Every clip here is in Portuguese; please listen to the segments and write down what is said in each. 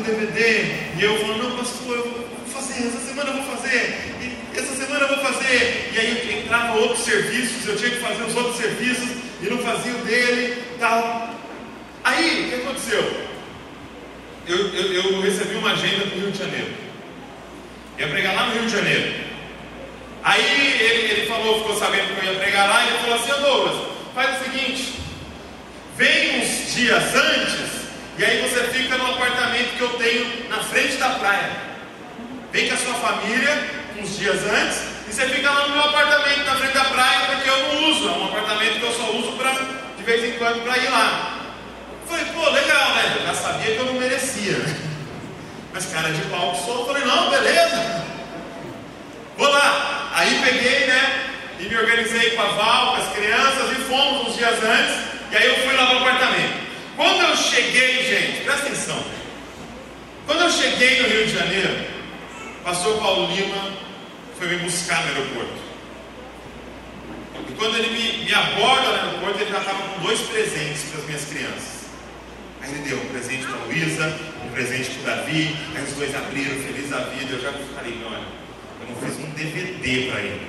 o DVD. E eu falando, não, pastor, eu vou fazer, essa semana eu vou fazer, e essa semana eu vou fazer. E aí entrava outros serviços, eu tinha que fazer os outros serviços e não fazia o dele tal. Aí, o que aconteceu? Eu, eu, eu recebi uma agenda para o Rio de Janeiro. Ia pregar lá no Rio de Janeiro. Aí ele, ele falou, ficou sabendo que eu ia pregar lá, e ele falou assim, Douglas, faz o seguinte, vem uns dias antes, e aí você fica no apartamento que eu tenho na frente da praia. Vem com a sua família, uns dias antes, e você fica lá no meu apartamento na frente da praia, porque eu não uso, é um apartamento que eu só uso pra, de vez em quando para ir lá. Eu falei, pô, legal, né? Eu já sabia que eu não merecia. Mas cara de pau que sou, eu falei, não, beleza. Vou lá. Aí peguei, né? E me organizei com a Val, com as crianças, e fomos uns dias antes. E aí eu fui lá para o apartamento. Quando eu cheguei, gente, presta atenção. Quando eu cheguei no Rio de Janeiro, pastor Paulo Lima foi me buscar no aeroporto. E quando ele me, me aborda no aeroporto, ele já estava com dois presentes para as minhas crianças. Aí ele deu um presente para a Luísa, um presente para o Davi, aí os dois abriram, feliz da vida. Eu já falei, olha, eu não fiz um DVD para ele.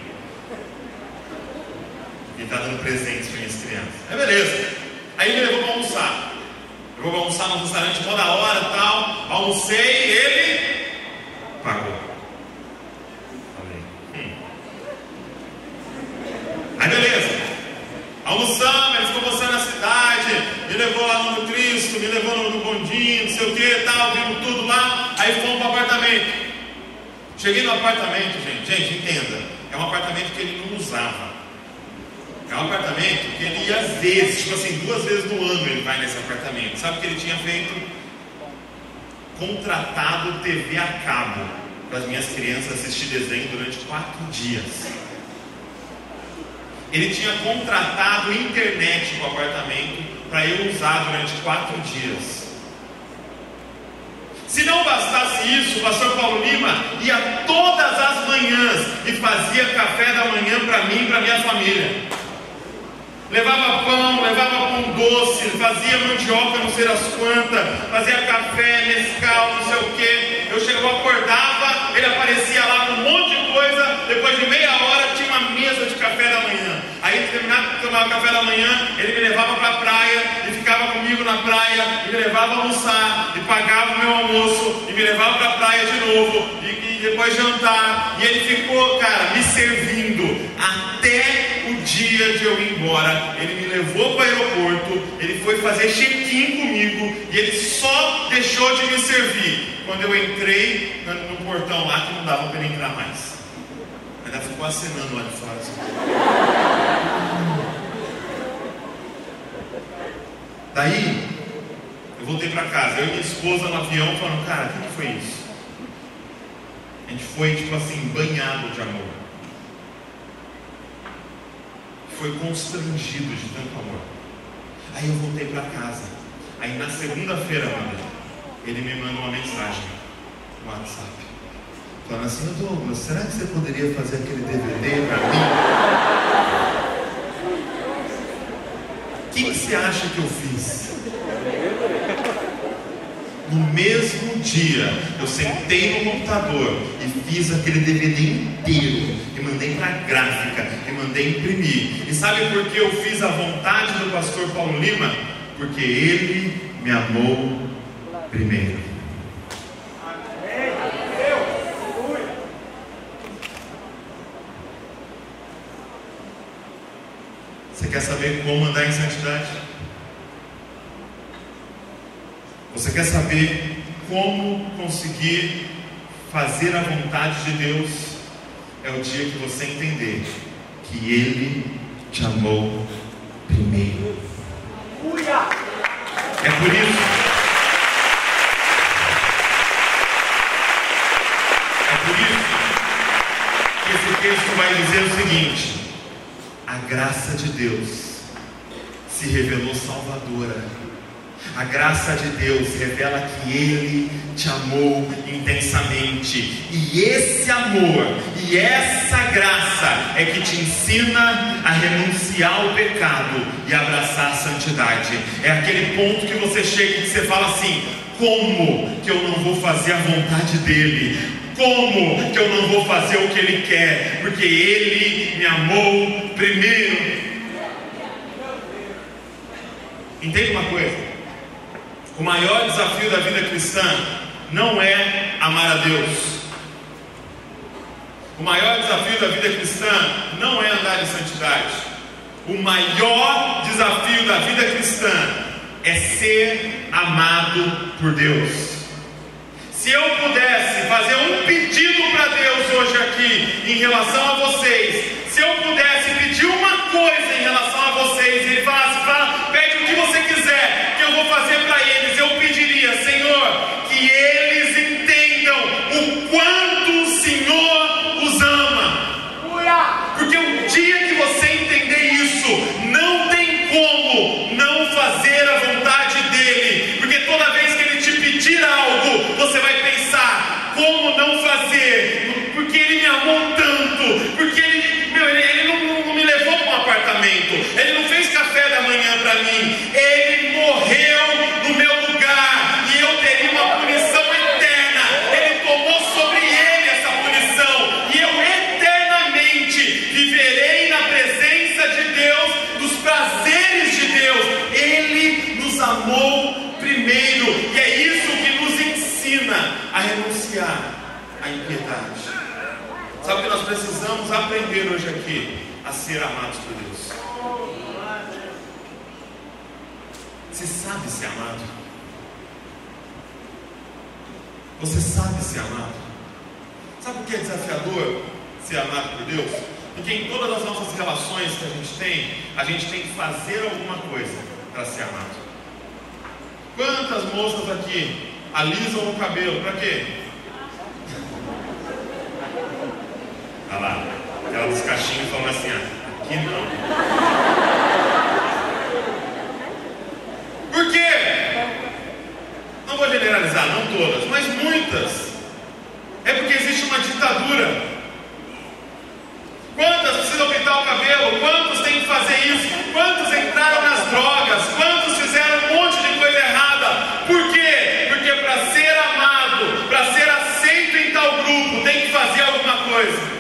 Ele está dando presentes para minhas crianças. Aí beleza. Aí ele me levou para almoçar. Eu vou almoçar no restaurante toda hora tal. Almocei ele pagou. Falei, hum. Aí beleza. Almoçamos, ele ficou mostrando a cidade, me levou lá no Cristo, me levou no, no bondinho, não sei o que tal, vimos tudo lá, aí fomos para o apartamento. Cheguei no apartamento, gente, gente, entenda, é um apartamento que ele não usava. É um apartamento que ele ia às vezes, tipo assim, duas vezes no ano ele vai nesse apartamento. Sabe o que ele tinha feito? Contratado TV a cabo para as minhas crianças assistir desenho durante quatro dias. Ele tinha contratado internet no apartamento para eu usar durante quatro dias. Se não bastasse isso, o pastor Paulo Lima ia todas as manhãs e fazia café da manhã para mim e para minha família. Levava pão, levava pão doce, fazia mandioca, não sei as quantas, fazia café, mescal, não sei o que. Eu chegava, acordava, ele aparecia lá com um monte de coisa. Depois de meia hora tinha uma mesa de café da manhã. Aí terminava de tomar café da manhã, ele me levava para a praia e ficava comigo na praia e me levava a almoçar e pagava o meu almoço e me levava para a praia de novo e, e depois jantar. E ele ficou, cara, me servindo dia de eu ir embora. Ele me levou para o aeroporto, ele foi fazer check-in comigo e ele só deixou de me servir quando eu entrei no, portão lá que não dava para ele entrar mais. Ainda ficou acenando lá de fora. Assim. Daí, eu voltei para casa, eu e minha esposa no avião falando, cara, o que foi isso? A gente foi, tipo assim, banhado de amor. Foi constrangido de tanto amor. Aí eu voltei para casa. Aí na segunda-feira, mano, ele me manda uma mensagem no WhatsApp. Falando assim, Douglas, será que você poderia fazer aquele DVD para mim? O que, que você acha que eu fiz? No mesmo dia, eu sentei no computador e fiz aquele DVD inteiro e mandei para gráfica e mandei imprimir. E sabe por que eu fiz a vontade do pastor Paulo Lima? Porque ele me amou primeiro. Você quer saber como andar em santidade? Você quer saber como conseguir fazer a vontade de Deus? É o dia que você entender que Ele te amou primeiro. É por isso. É por isso que esse texto vai dizer o seguinte: a graça de Deus se revelou salvadora A graça de Deus revela que Ele te amou intensamente. E esse amor e essa graça é que te ensina a renunciar ao pecado e abraçar a santidade. É aquele ponto que você chega e você fala assim: como que eu não vou fazer a vontade dele? Como que eu não vou fazer o que ele quer? Porque ele me amou primeiro. Entende uma coisa? O maior desafio da vida cristã não é amar a Deus. O maior desafio da vida cristã não é andar em santidade. O maior desafio da vida cristã é ser amado por Deus. Se eu pudesse fazer um pedido para Deus hoje aqui em relação a vocês, se eu pudesse pedir uma coisa em relação a vocês, ele falasse, fala, pede o que você quiser, que eu vou fazer para eles, eu pediria, Senhor, que eles entendam o quanto o Senhor os ama. Porque o dia que você entender isso, não tem como não fazer a vontade dele. Porque toda vez que ele te pedir algo, você vai pensar como não fazer. Porque ele me amou tanto, porque ele, meu, ele, ele não, não me levou para um apartamento, ele não fez café da manhã para mim, ele morreu no meu lugar e eu teria uma punição eterna. Ele tomou sobre ele essa punição e eu eternamente viverei na presença de Deus, dos prazeres de Deus. Ele nos amou primeiro e é isso que nos ensina a renunciar à impiedade. Sabe o que nós precisamos aprender hoje aqui? A ser amados por Deus. Você sabe ser amado? Você sabe ser amado? Sabe o que é desafiador ser amado por Deus? Porque em todas as nossas relações que a gente tem, a gente tem que fazer alguma coisa para ser amado. Quantas moças aqui alisam o cabelo? Para quê? Olha lá, aquela dos cachinhos falando assim, ah, aqui não. Por quê? Não vou generalizar, não todas, mas muitas. É porque existe uma ditadura. Quantas precisam pintar o cabelo? Quantos têm que fazer isso? Quantos entraram nas drogas? Quantos fizeram um monte de coisa errada? Por quê? Porque para ser amado, para ser aceito em tal grupo, tem que fazer alguma coisa.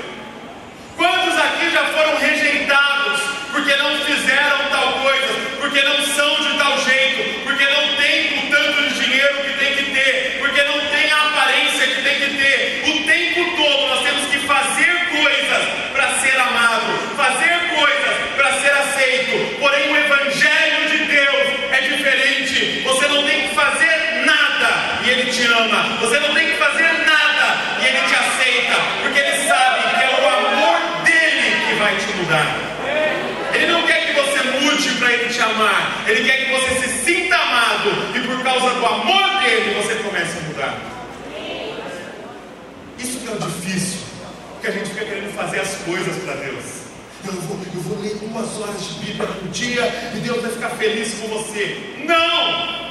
Quantos aqui já foram rejeitados porque não fizeram tal coisa, porque não são de tal jeito, porque não têm o tanto de dinheiro que tem que ter, porque não tem a aparência que tem que ter? O tempo todo nós temos que fazer coisas para ser amado, fazer coisas para ser aceito. Porém, o Evangelho de Deus é diferente. Você não tem que fazer nada e Ele te ama. Você não tem que fazer nada e Ele te aceita, porque Ele sabe que é o amor dele que vai te mudar. Ele não quer que mude para Ele te amar. Ele quer que você se sinta amado e por causa do amor dele você comece a mudar. Isso que é o difícil, porque a gente fica querendo fazer as coisas para Deus. Eu vou, eu vou ler duas horas de Bíblia por dia e Deus vai ficar feliz com você. Não!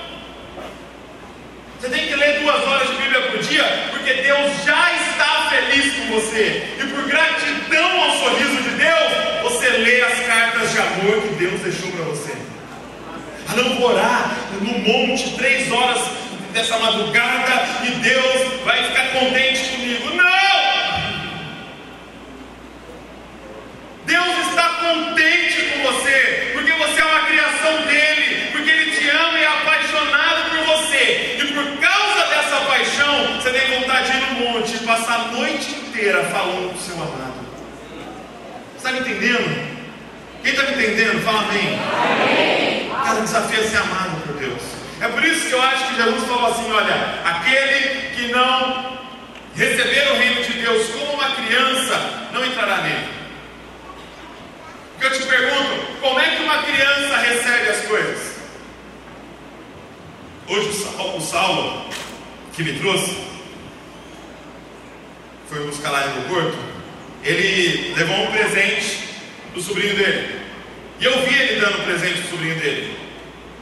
Você tem que ler duas horas de Bíblia por dia, porque Deus já está feliz com você. E por gratidão ao sorriso de Deus, você lê as de amor que Deus deixou para você. Ah, não orar no monte três horas dessa madrugada e Deus vai ficar contente comigo. Não! Deus está contente com você, porque você é uma criação dele, porque ele te ama e é apaixonado por você. E por causa dessa paixão, você tem vontade de ir no monte e passar a noite inteira falando com o seu amado. Está me entendendo? Quem está me entendendo? Fala amém. amém. Cara, o desafio é ser amado por Deus. É por isso que eu acho que Jesus falou assim: olha, aquele que não receber o reino de Deus como uma criança, não entrará nele. Porque eu te pergunto, como é que uma criança recebe as coisas? Hoje o Saulo, que me trouxe, foi buscar lá no aeroporto, ele levou um presente do sobrinho dele. E eu vi ele dando presente pro sobrinho dele.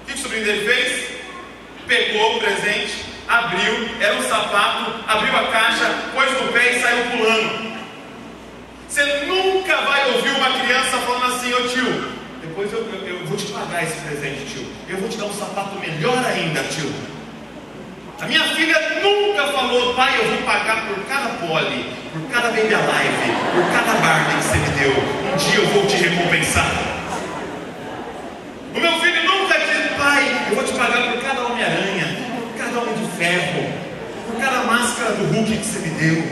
O que o sobrinho dele fez? pegou o presente, abriu, era um sapato, abriu a caixa, pôs no pé e saiu pulando. Você nunca vai ouvir uma criança falando assim, ô tio, depois eu, eu, eu, vou te pagar esse presente, tio. Eu vou te dar um sapato melhor ainda, tio. A minha filha nunca falou, pai, eu vou pagar por cada pole, por cada baby alive, por cada Barbie que você me deu. Um dia eu vou te recompensar. O meu filho nunca disse, pai, eu vou te pagar por cada Homem-Aranha, por cada Homem de Ferro, por cada máscara do Hulk que você me deu.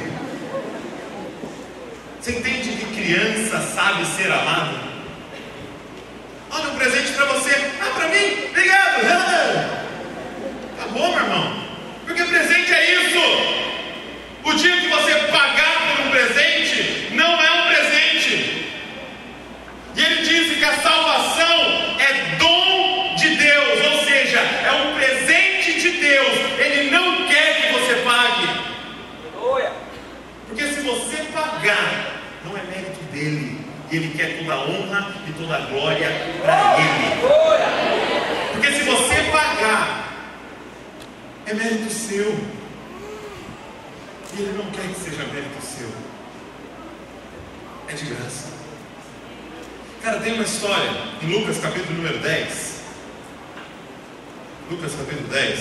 Você entende que criança sabe ser amado? Olha um presente para você. Ah, para mim? Obrigado. Bom, meu irmão. Porque presente é isso. O dia que você pagar por um presente, não é um presente. E ele diz que a salvação é dom de Deus, ou seja, é um presente de Deus. Ele não quer que você pague. Porque se você pagar, não é mérito dele. E ele quer toda a honra e toda a glória para ele. Porque se você pagar, é mérito seu. E ele não quer que seja mérito seu. É de graça. Cara, tem uma história em Lucas capítulo número 10. Lucas capítulo 10.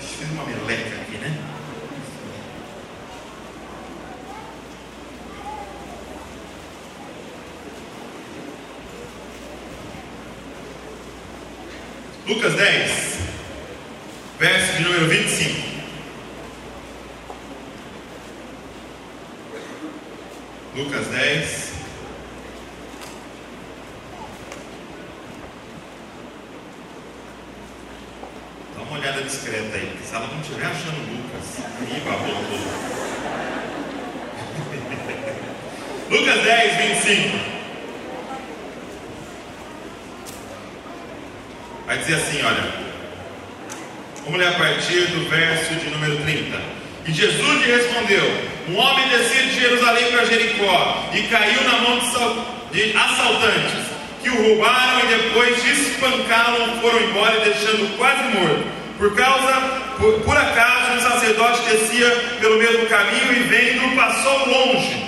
Ixi, fez uma meleca aqui, né? Lucas 10, verso de número 25. Lucas 10. Dá uma olhada discreta aí, se ela não estiver achando Lucas, aí babou. Lucas 10, 25. Vai dizer assim: olha, vamos ler a partir do verso de número 30. E Jesus lhe respondeu: Um homem descia de Jerusalém para Jericó e caiu na mão de assaltantes, que o roubaram e depois de espancá-lo foram embora, deixando quase morto. Por causa, por, por acaso, um sacerdote descia pelo mesmo caminho e vendo, passou longe.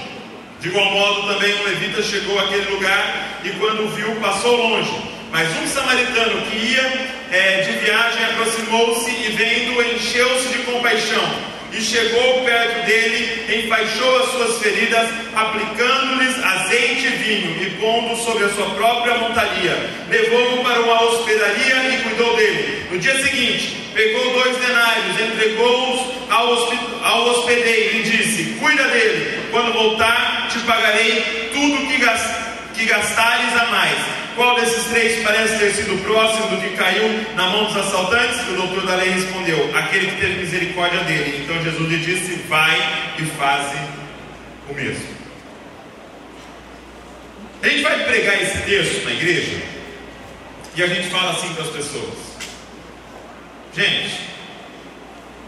De igual modo, também um levita chegou àquele lugar e, quando viu, passou longe. Mas um samaritano que ia é, de viagem aproximou-se e, vendo, encheu-se de compaixão. E chegou perto dele, enfaixou as suas feridas, aplicando-lhes azeite e vinho, e pondo sobre a sua própria montaria. Levou-o para uma hospedaria e cuidou dele. No dia seguinte, pegou dois denários, entregou-os ao, hospedeiro e disse: Cuida dele, quando voltar, te pagarei tudo que, gast que gastares a mais. Qual desses três parece ter sido próximo do que caiu na mão dos assaltantes? O doutor da lei respondeu: Aquele que teve misericórdia dele. Então Jesus lhe disse: Vai e faze o mesmo. A gente vai pregar esse texto na igreja e a gente fala assim para as pessoas: Gente,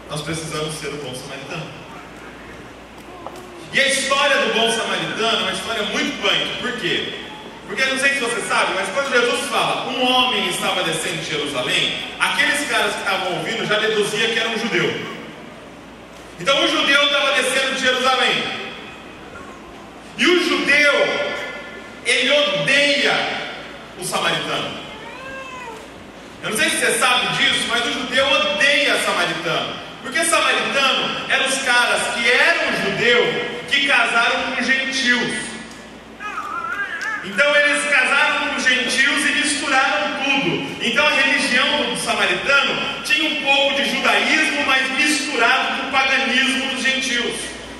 nós precisamos ser o bom samaritano. E a história do bom samaritano é uma história muito punk. Por quê? Porque não sei se você sabe, mas quando Jesus fala, um homem estava descendo de Jerusalém, aqueles caras que estavam ouvindo já deduzia que era um judeu. Então o judeu estava descendo de Jerusalém. E o judeu, ele odeia o samaritano. Eu não sei se você sabe disso, mas o judeu odeia samaritano. Porque samaritano eram os caras que eram judeu que casaram com gentios. Então eles casaram com gentios e misturaram tudo. Então a religião do samaritano tinha um pouco de judaísmo, mas misturado com o paganismo dos gentios.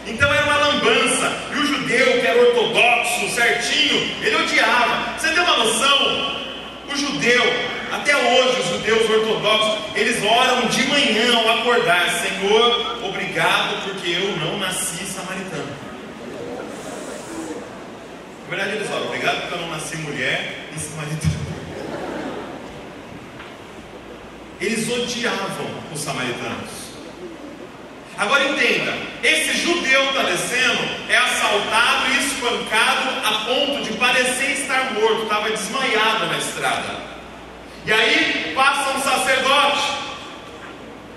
Então era uma lambança. E o judeu, que era ortodoxo, certinho, ele odiava. Você tem uma noção? O judeu, até hoje, os judeus ortodoxos, eles oram de manhã ao acordar: Senhor, obrigado porque eu não nasci samaritano. Na verdade, eles falam, obrigado porque eu não nasci mulher e samaritano. Eles odiavam os samaritanos. Agora entenda, esse judeu está descendo, é assaltado e espancado a ponto de parecer estar morto, estava desmaiado na estrada. E aí passa um sacerdote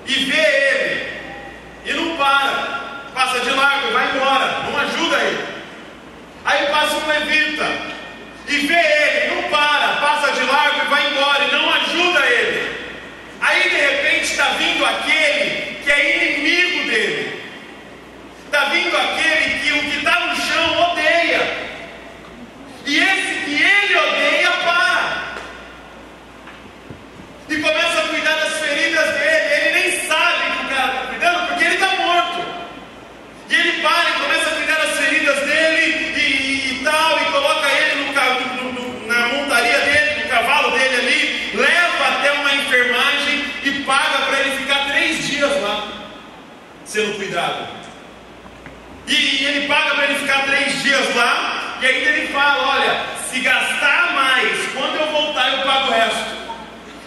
e vê ele e não para, passa de largo e vai embora, não ajuda ele. Aí passa um levita e vê ele, não para, passa de largo e vai embora e não ajuda ele. Aí de repente está vindo aquele que é inimigo dele. Está vindo aquele que o que está no chão odeia. E esse que ele odeia para. E começa a cuidar das feridas dele. Ele nem sabe que o cara está cuidando porque ele está morto. E ele para e começa a cuidar das feridas dele e, e, e tal, e coloca ele no, no, no, na montaria dele, no cavalo dele ali, leva até uma enfermagem e paga para ele ficar três dias lá, sendo cuidado. E, e ele paga para ele ficar três dias lá, e ainda ele fala: olha, se gastar mais, quando eu voltar eu pago o resto.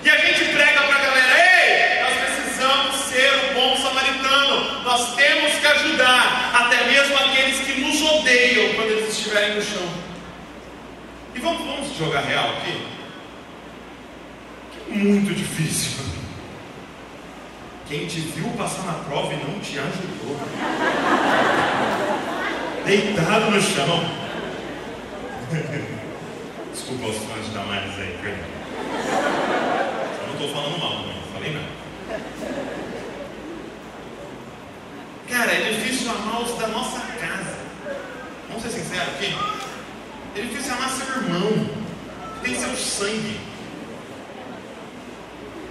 E a gente prega para a galera: ei, nós precisamos ser o bom samaritano, nós temos que ajudar até mesmo aqueles que nos odeiam estiverem no chão. E vamos, vamos jogar real aqui? Muito difícil. Quem te viu passar na prova e não te ajudou. Deitado no chão. Desculpa os fãs de Damares aí, perdão. Eu não estou falando mal, não falei nada. Cara, é difícil amar os da nossa casa. Vamos ser sinceros aqui? É difícil amar seu irmão, tem seu sangue.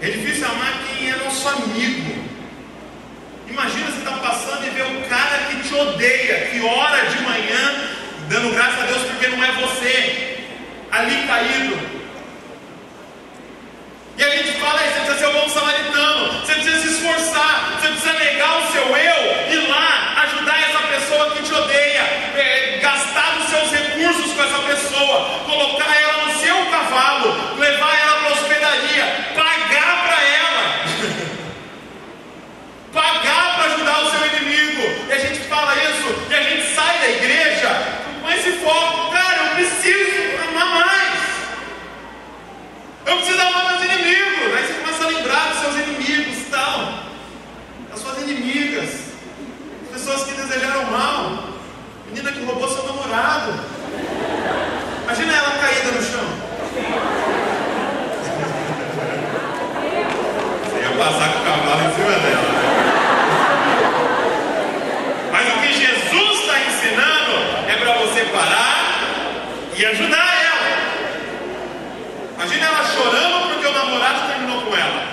É difícil amar quem é nosso amigo. Imagina você estar tá passando e ver o cara que te odeia, que ora de manhã, dando graças a Deus porque não é você, ali caído. E a gente fala, você precisa ser o bom samaritano, você precisa se esforçar, você precisa negar o seu eu, ir lá, ajudar essa pessoa que te odeia, é, gastar os seus recursos com essa pessoa, colocar ela no seu cavalo, levar ela para a hospedaria, pagar para ela, pagar para ajudar o seu inimigo. E a gente fala isso, e a gente sai da igreja com esse foco, cara, eu preciso amar mais. Eu preciso amar meus inimigos. Aí você começa a lembrar dos seus inimigos tal. Das suas inimigas. As pessoas que desejaram mal. Menina que roubou seu namorado. Imagina ela caída no chão. Você ia passar com o cavalo em cima dela. Mas o que Jesus está ensinando é para você parar e ajudar ela. Imagina ela chorando porque o namorado terminou com ela.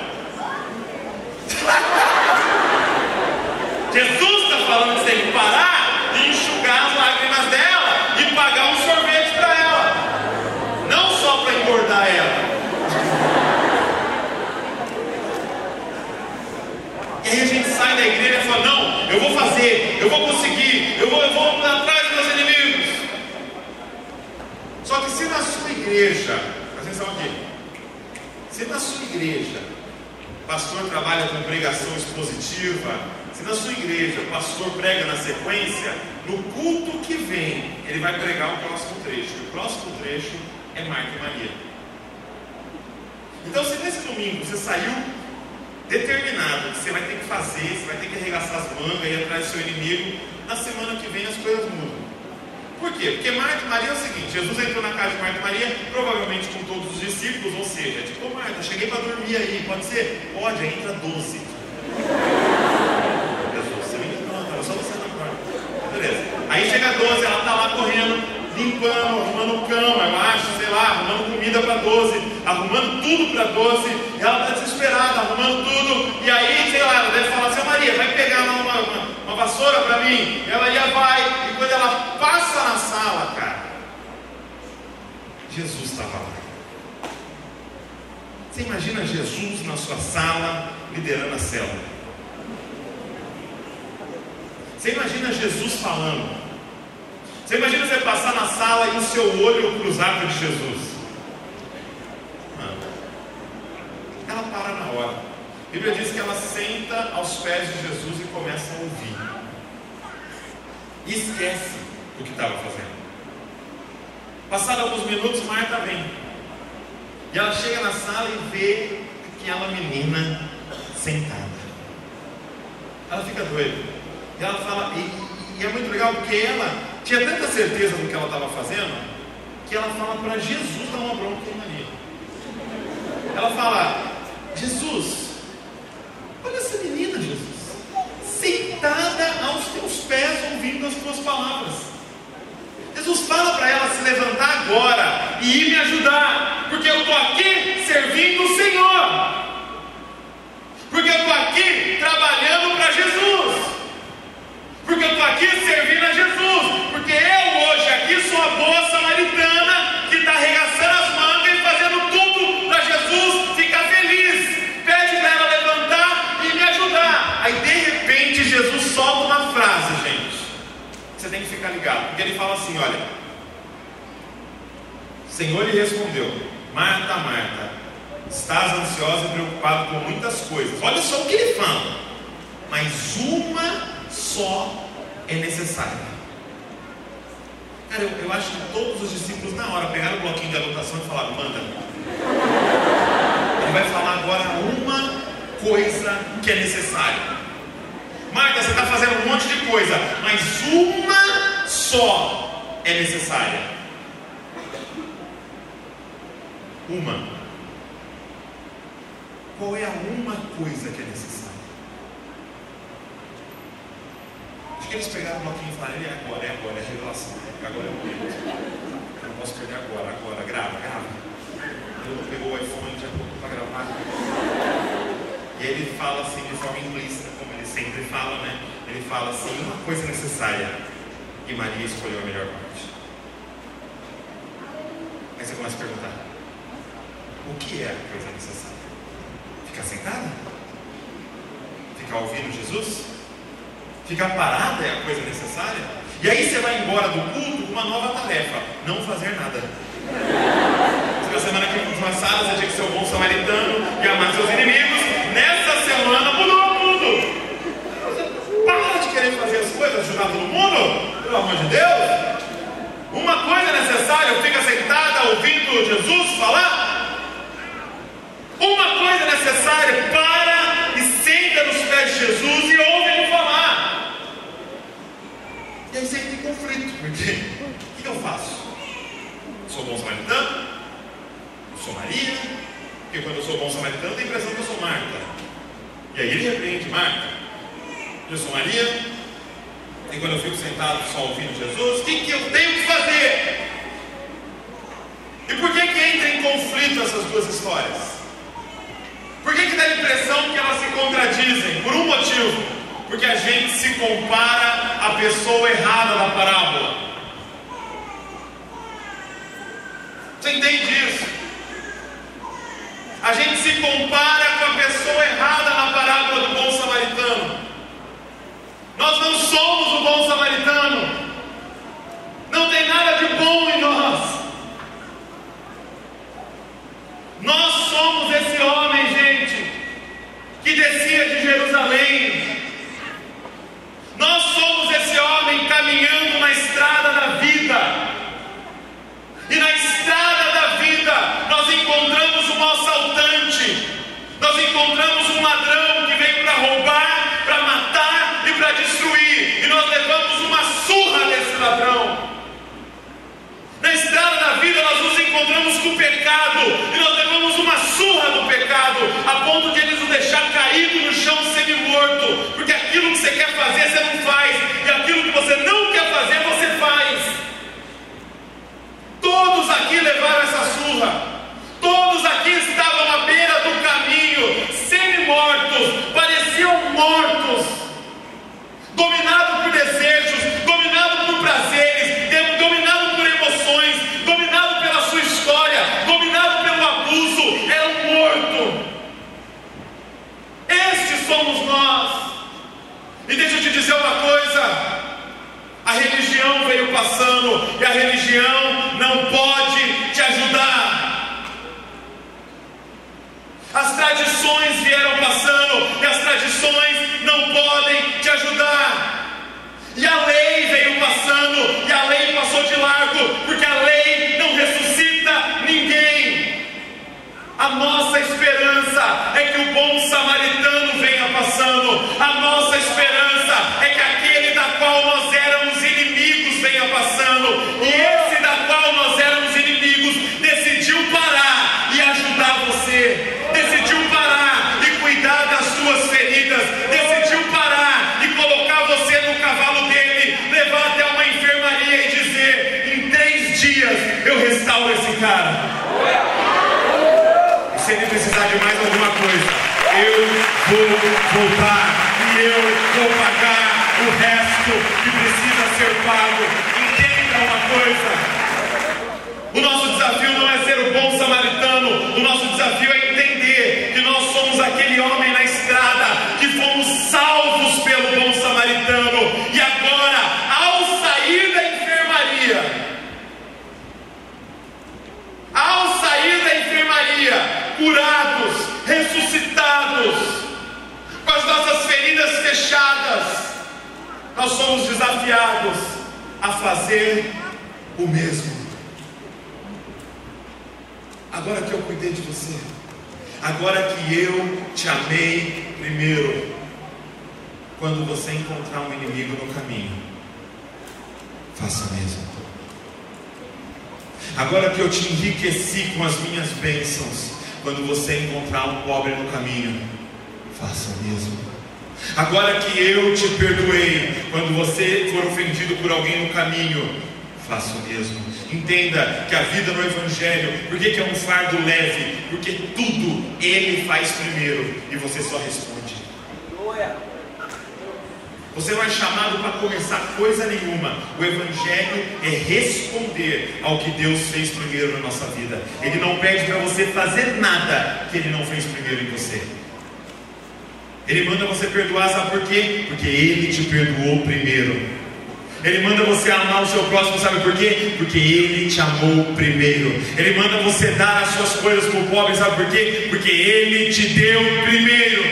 Jesus está falando que você tem que parar e enxugar as lágrimas dela e pagar um sorvete para ela. Não só para engordar ela. E aí a gente sai da igreja e fala, não, eu vou fazer, eu vou conseguir, eu vou, eu vou atrás dos meus inimigos. Só que se na sua igreja atenção aqui. Se na sua igreja pastor trabalha com pregação expositiva, se na sua igreja pastor prega na sequência, no culto que vem ele vai pregar o próximo trecho. O próximo trecho é Marta e Maria. Então, se nesse domingo você saiu determinado que você vai ter que fazer, você vai ter que arregaçar as mangas e atrás do seu inimigo, na semana que vem as coisas mudam. Por quê? Porque Marta e Maria é o seguinte: Jesus entrou na casa de Marta e Maria, provavelmente com todos os discípulos, ou seja, tipo, ô Marta, cheguei para dormir aí, pode ser? Pode, aí entra 12. Jesus, você me não, só você na porta. Beleza. Aí chega 12, ela tá lá correndo, limpando, arrumando cama, eu acho, sei lá, arrumando comida para 12, arrumando tudo para 12, e ela está desesperada, arrumando tudo, e aí, sei lá, ela deve falar assim, Maria, vai pegar uma, uma, uma vassoura para mim, ela ia, vai, e quando ela passa na sala, cara, Jesus estava lá. Você imagina Jesus na sua sala, liderando a célula. Você imagina Jesus falando. Você imagina você passar na sala e o seu olho cruzar com de Jesus. Ela para na hora. A Bíblia diz que ela senta aos pés de Jesus e começa a ouvir. E esquece o que estava fazendo. Passados alguns minutos, Marta vem. E ela chega na sala e vê aquela menina sentada. Ela fica doida. E ela fala, e, e é muito legal porque ela tinha tanta certeza do que ela estava fazendo, que ela fala para Jesus dar uma bronca em Maria. Ela fala, Jesus, olha essa menina, Jesus, sentada aos teus pés, ouvindo as tuas palavras. Jesus fala para ela se levantar agora e ir me ajudar, porque eu estou aqui servindo o Senhor, porque eu estou aqui trabalhando para Jesus, porque eu estou aqui servindo a Jesus, porque eu hoje aqui sou a boa samaritana que está arregaçando as mangas e fazendo tudo para Jesus ficar feliz. Pede para ela levantar e me ajudar. Aí de repente Jesus solta uma frase, gente você tem que ficar ligado, ele fala assim: olha, o Senhor lhe respondeu, Marta, Marta, estás ansiosa e preocupado com muitas coisas. Olha só o que ele fala, mas uma só é necessária. Cara, eu, eu acho que todos os discípulos, na hora, pegaram o bloquinho de anotação e falaram: manda. Ele vai falar agora uma coisa que é necessária. Marta, você está fazendo um monte de coisa, mas uma só é necessária. Uma. Qual é a uma coisa que é necessária? Acho que eles pegaram o bloquinho e falaram: é agora, é agora, é revelação, agora é o momento. Eu não posso perder agora, agora, grava, grava. Ele pegou o iPhone, já colocou para gravar. E ele fala assim de forma implícita sempre fala, né? Ele fala assim, uma coisa necessária. E Maria escolheu a melhor parte. Aí você começa a perguntar: o que é a coisa necessária? Ficar sentada? Ficar ouvindo Jesus? Ficar parada é a coisa necessária? E aí você vai embora do culto com uma nova tarefa: não fazer nada. Na semana que passada você tinha que ser o bom samaritano e amar seus inimigos. Nessa semana mudou querer fazer as coisas, ajudar todo mundo? Pelo amor de Deus! Uma coisa necessária, fica sentada ouvindo Jesus falar? Uma coisa necessária, para e senta nos pés de Jesus e ouve ele falar. E aí sempre tem conflito, porque o que eu faço? Sou bom samaritano? Sou Maria? Porque quando eu sou bom samaritano, tem a impressão que eu sou Marta. E aí ele repreende Marta eu sou Maria, e quando eu fico sentado só ouvindo Jesus, o que, que eu tenho que fazer? E por que, que entra em conflito essas duas histórias? Por que, que dá a impressão que elas se contradizem? Por um motivo, porque a gente se compara à pessoa errada da parábola. Você entende isso? A gente se compara com a pessoa errada na parábola do bom samaritano. Nós não somos o bom samaritano. Não tem nada de bom em nós. Nós somos esse homem, gente, que descia de Jerusalém. Nós somos esse homem caminhando na estrada da vida. E na estrada da vida nós encontramos um assaltante, nós encontramos um ladrão que veio para roubar, para matar para destruir, e nós levamos uma surra desse ladrão. Na estrada da vida nós nos encontramos com o pecado e nós levamos uma surra do pecado, a ponto de ele nos deixar caído no chão semi-morto, porque aquilo que você quer fazer você não faz, e aquilo que você não quer fazer você faz. Todos aqui levaram essa surra, todos aqui estavam à beira do caminho, semi-mortos, pareciam mortos dominado por desejos, dominado por prazeres, dominado por emoções, dominado pela sua história, dominado pelo abuso, é um morto. Estes somos nós. E deixa eu te dizer uma coisa: a religião veio passando e a religião não pode te ajudar. As tradições vieram passando e as tradições não podem te ajudar. E a lei veio passando e a lei passou de largo, porque a lei não ressuscita ninguém. A nossa esperança vou voltar e eu vou pagar o resto que precisa ser pago. Entenda uma coisa. O nosso desafio não é ser o bom samaritano, o nosso desafio é entender que nós somos aquele homem na estrada, que fomos salvos pelo bom samaritano, e agora, ao sair da enfermaria, ao sair da enfermaria, curados, ressuscitados, com as nossas feridas fechadas, nós somos desafiados a fazer o mesmo. Agora que eu cuidei de você, agora que eu te amei primeiro, quando você encontrar um inimigo no caminho, faça o mesmo. Agora que eu te enriqueci com as minhas bênçãos, quando você encontrar um pobre no caminho, faça o mesmo. Agora que eu te perdoei, quando você for ofendido por alguém no caminho, faça o mesmo. Entenda que a vida no Evangelho, por que, que é um fardo leve? Porque tudo Ele faz primeiro e você só responde. Você não é chamado para começar coisa nenhuma. O Evangelho é responder ao que Deus fez primeiro na nossa vida. Ele não pede para você fazer nada que Ele não fez primeiro em você. Ele manda você perdoar, sabe por quê? Porque Ele te perdoou primeiro. Ele manda você amar o seu próximo, sabe por quê? Porque Ele te amou primeiro. Ele manda você dar as suas coisas para o pobre, sabe por quê? Porque Ele te deu primeiro.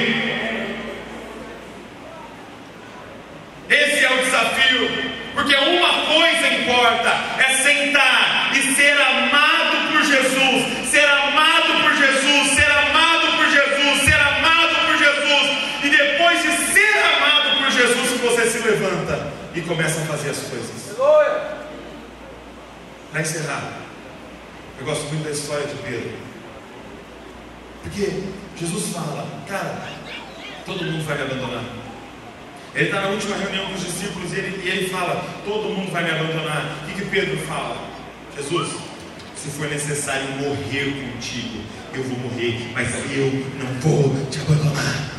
Esse é o desafio, porque uma coisa importa: é sentar e ser amado por Jesus, ser amado por Jesus, ser amado por Jesus, ser amado por Jesus, e depois de ser amado por Jesus, você se levanta e começa a fazer as coisas. Para encerrar, eu gosto muito da história de Pedro. Porque Jesus fala, cara, todo mundo vai me abandonar. Ele está na última reunião com os discípulos e ele, e ele fala: Todo mundo vai me abandonar. O que, que Pedro fala? Jesus, se for necessário morrer contigo, eu vou morrer, mas eu não vou te abandonar.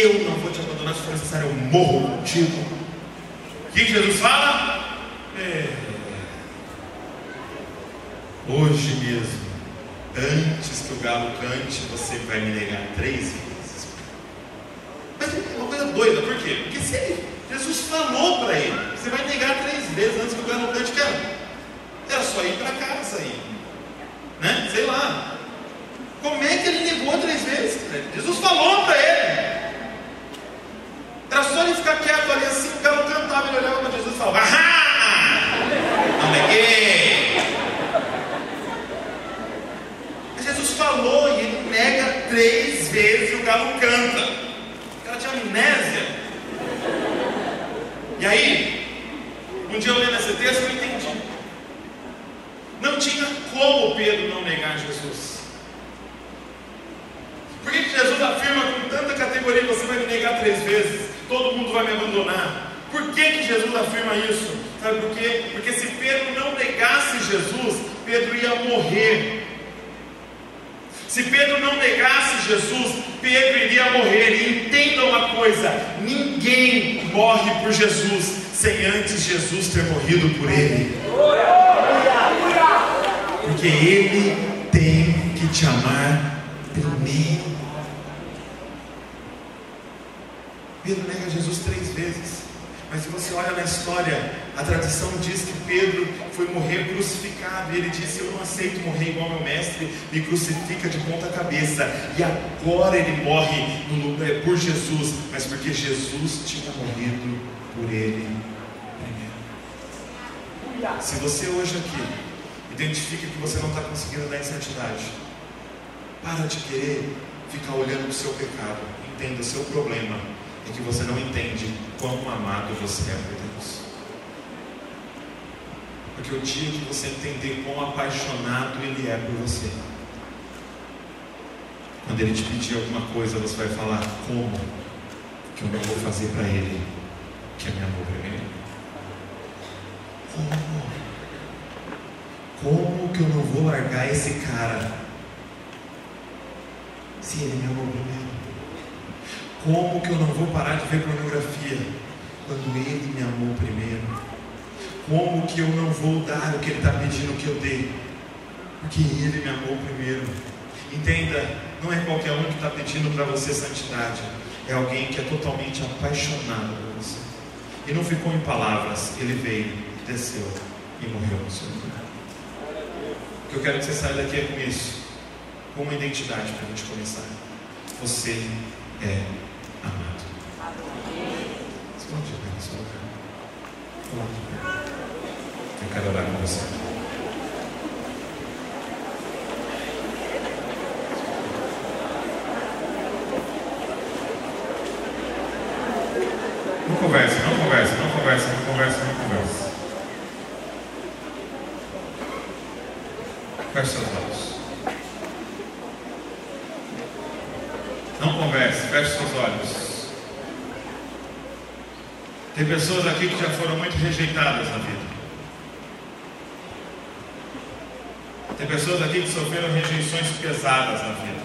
Eu não vou te abandonar, se for necessário, eu morro contigo. O que Jesus fala? É, hoje mesmo, antes que o galo cante, você vai me negar três vezes. Mas uma coisa doida, por quê? Porque se ele, Jesus falou para ele, você vai negar três vezes antes que o galo cante, cara. Era só ir para casa aí. Né? Sei lá. Como é que ele negou três vezes? Jesus falou para ele. Ficar quieto ali assim, o galo cantava, ele olhava para Jesus e falava, ah! Não neguei! Jesus falou e ele nega três vezes e o galo canta. O cara tinha amnésia. E aí, um dia eu lendo esse texto, eu entendi. Não tinha como Pedro não negar Jesus. Por que Jesus afirma com tanta categoria: você vai me negar três vezes? Todo mundo vai me abandonar. Por que, que Jesus afirma isso? Sabe por quê? Porque se Pedro não negasse Jesus, Pedro ia morrer. Se Pedro não negasse Jesus, Pedro iria morrer. E entenda uma coisa: ninguém morre por Jesus sem antes Jesus ter morrido por ele. Porque ele tem que te amar primeiro. Pedro nega Jesus três vezes. Mas se você olha na história, a tradição diz que Pedro foi morrer crucificado. E ele disse: Eu não aceito morrer igual meu mestre, me crucifica de ponta cabeça. E agora ele morre lugar, por Jesus, mas porque Jesus tinha morrido por ele primeiro. Se você hoje aqui identifica que você não está conseguindo dar em santidade, para de querer ficar olhando para o seu pecado, entenda o seu problema é que você não entende quão amado você é por Deus. Porque o dia que você entender quão apaixonado Ele é por você, quando Ele te pedir alguma coisa, você vai falar: Como que eu não vou fazer para Ele que é me amor primeiro? Como? Como que eu não vou largar esse cara se ele me amou primeiro? Como que eu não vou parar de ver pornografia quando ele me amou primeiro? Como que eu não vou dar o que ele está pedindo que eu dê? Porque ele me amou primeiro. Entenda, não é qualquer um que está pedindo para você santidade, é alguém que é totalmente apaixonado por você. E não ficou em palavras, ele veio, desceu e morreu no seu lugar. O que eu quero que você saia daqui é com isso, com uma identidade para a gente começar. Você é ir no seu lugar. Eu quero orar com você. Não conversa, não conversa, não conversa, não conversa, não conversa. Feche seus olhos. Não converse, feche seus olhos. Tem pessoas aqui que já foram muito rejeitadas na vida. Tem pessoas aqui que sofreram rejeições pesadas na vida.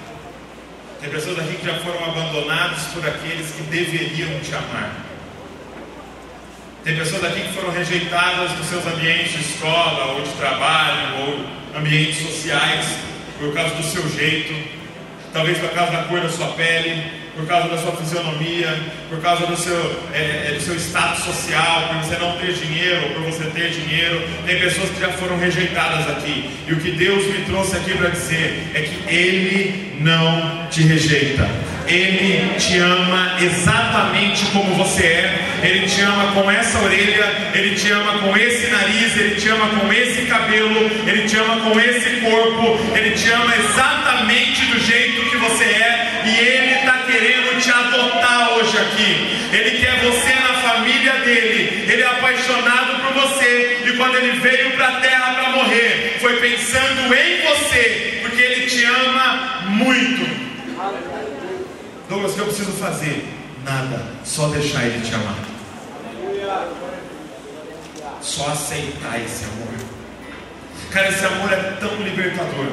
Tem pessoas aqui que já foram abandonadas por aqueles que deveriam te amar. Tem pessoas aqui que foram rejeitadas dos seus ambientes de escola ou de trabalho ou ambientes sociais por causa do seu jeito, talvez por causa da cor da sua pele, por causa da sua fisionomia, por causa do seu, é, é do seu status social, por você não ter dinheiro, por você ter dinheiro. Tem pessoas que já foram rejeitadas aqui. E o que Deus me trouxe aqui para dizer é que Ele não te rejeita. Ele te ama exatamente como você é. Ele te ama com essa orelha, ele te ama com esse nariz, ele te ama com esse cabelo, ele te ama com esse corpo, ele te ama exatamente do jeito que você é e ele te adotar hoje aqui. Ele quer você na família dele. Ele é apaixonado por você e quando ele veio para a terra para morrer, foi pensando em você, porque ele te ama muito. Douglas, o que eu preciso fazer? Nada, só deixar Ele te amar. Só aceitar esse amor. Cara, esse amor é tão libertador.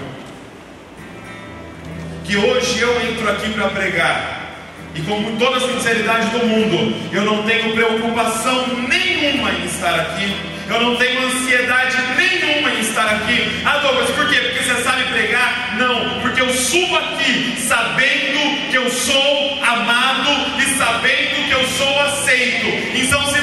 Que hoje eu entro aqui para pregar. E com toda a sinceridade do mundo, eu não tenho preocupação nenhuma em estar aqui. Eu não tenho ansiedade nenhuma em estar aqui. Ah, Douglas, por quê? Porque você sabe pregar? Não, porque eu subo aqui sabendo que eu sou amado e sabendo que eu sou aceito. Então, se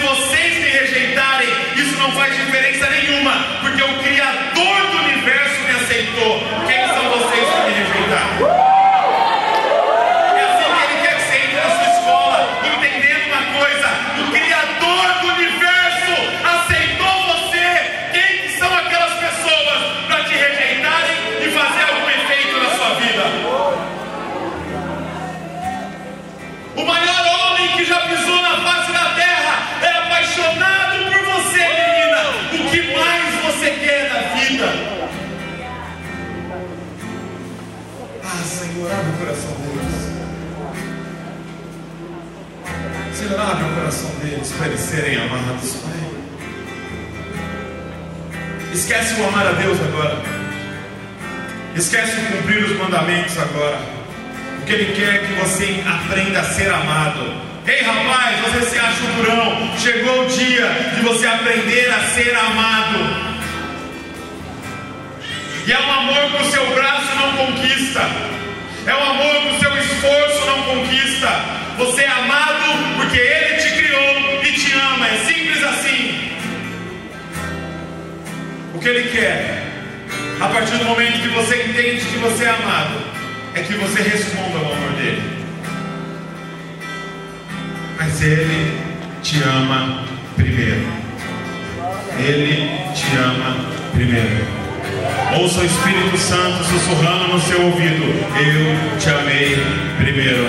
coração deles para eles serem amados, Pai. Esquece o amar a Deus agora. Esquece o cumprir os mandamentos agora. Porque Ele quer que você aprenda a ser amado. Ei rapaz, você se acha um durão. Chegou o dia de você aprender a ser amado. E é um amor que o seu braço não conquista. É um amor que o seu esforço não conquista. Você é amado porque Ele que Ele quer, a partir do momento que você entende que você é amado, é que você responda ao amor dele. Mas Ele te ama primeiro. Ele te ama primeiro. Ouça o Espírito Santo sussurrando no seu ouvido: Eu te amei primeiro.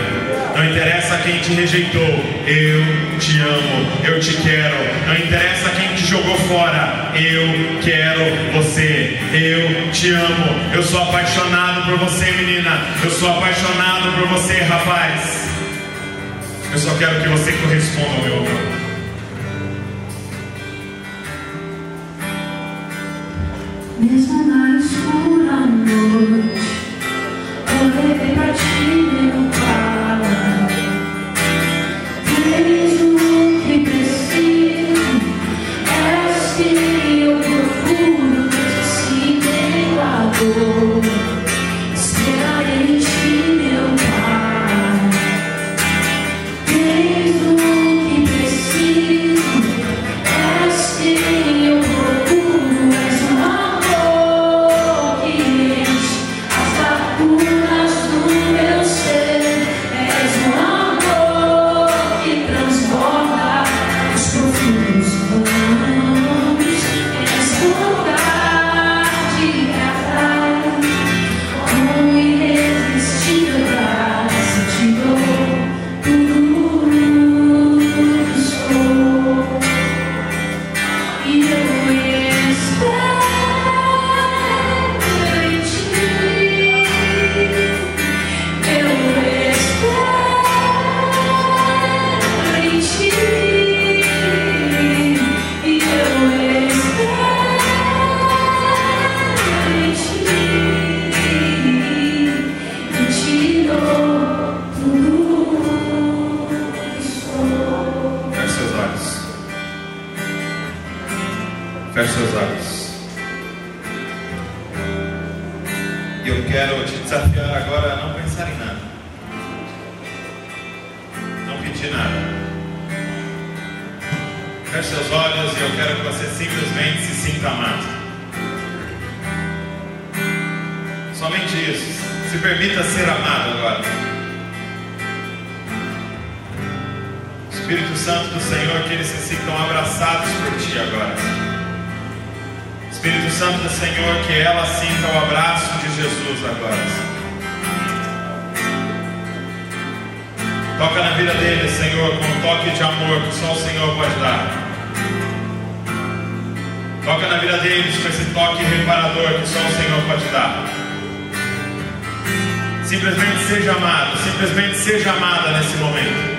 Não interessa quem te rejeitou, eu te amo, eu te quero. Não interessa quem jogou fora. Eu quero você. Eu te amo. Eu sou apaixonado por você, menina. Eu sou apaixonado por você, rapaz. Eu só quero que você corresponda, meu amor. Mesmo na escura noite, olhei pra ti, meu de amor que só o Senhor pode dar. Toca na vida deles com esse toque reparador que só o Senhor pode dar. Simplesmente seja amado, simplesmente seja amada nesse momento.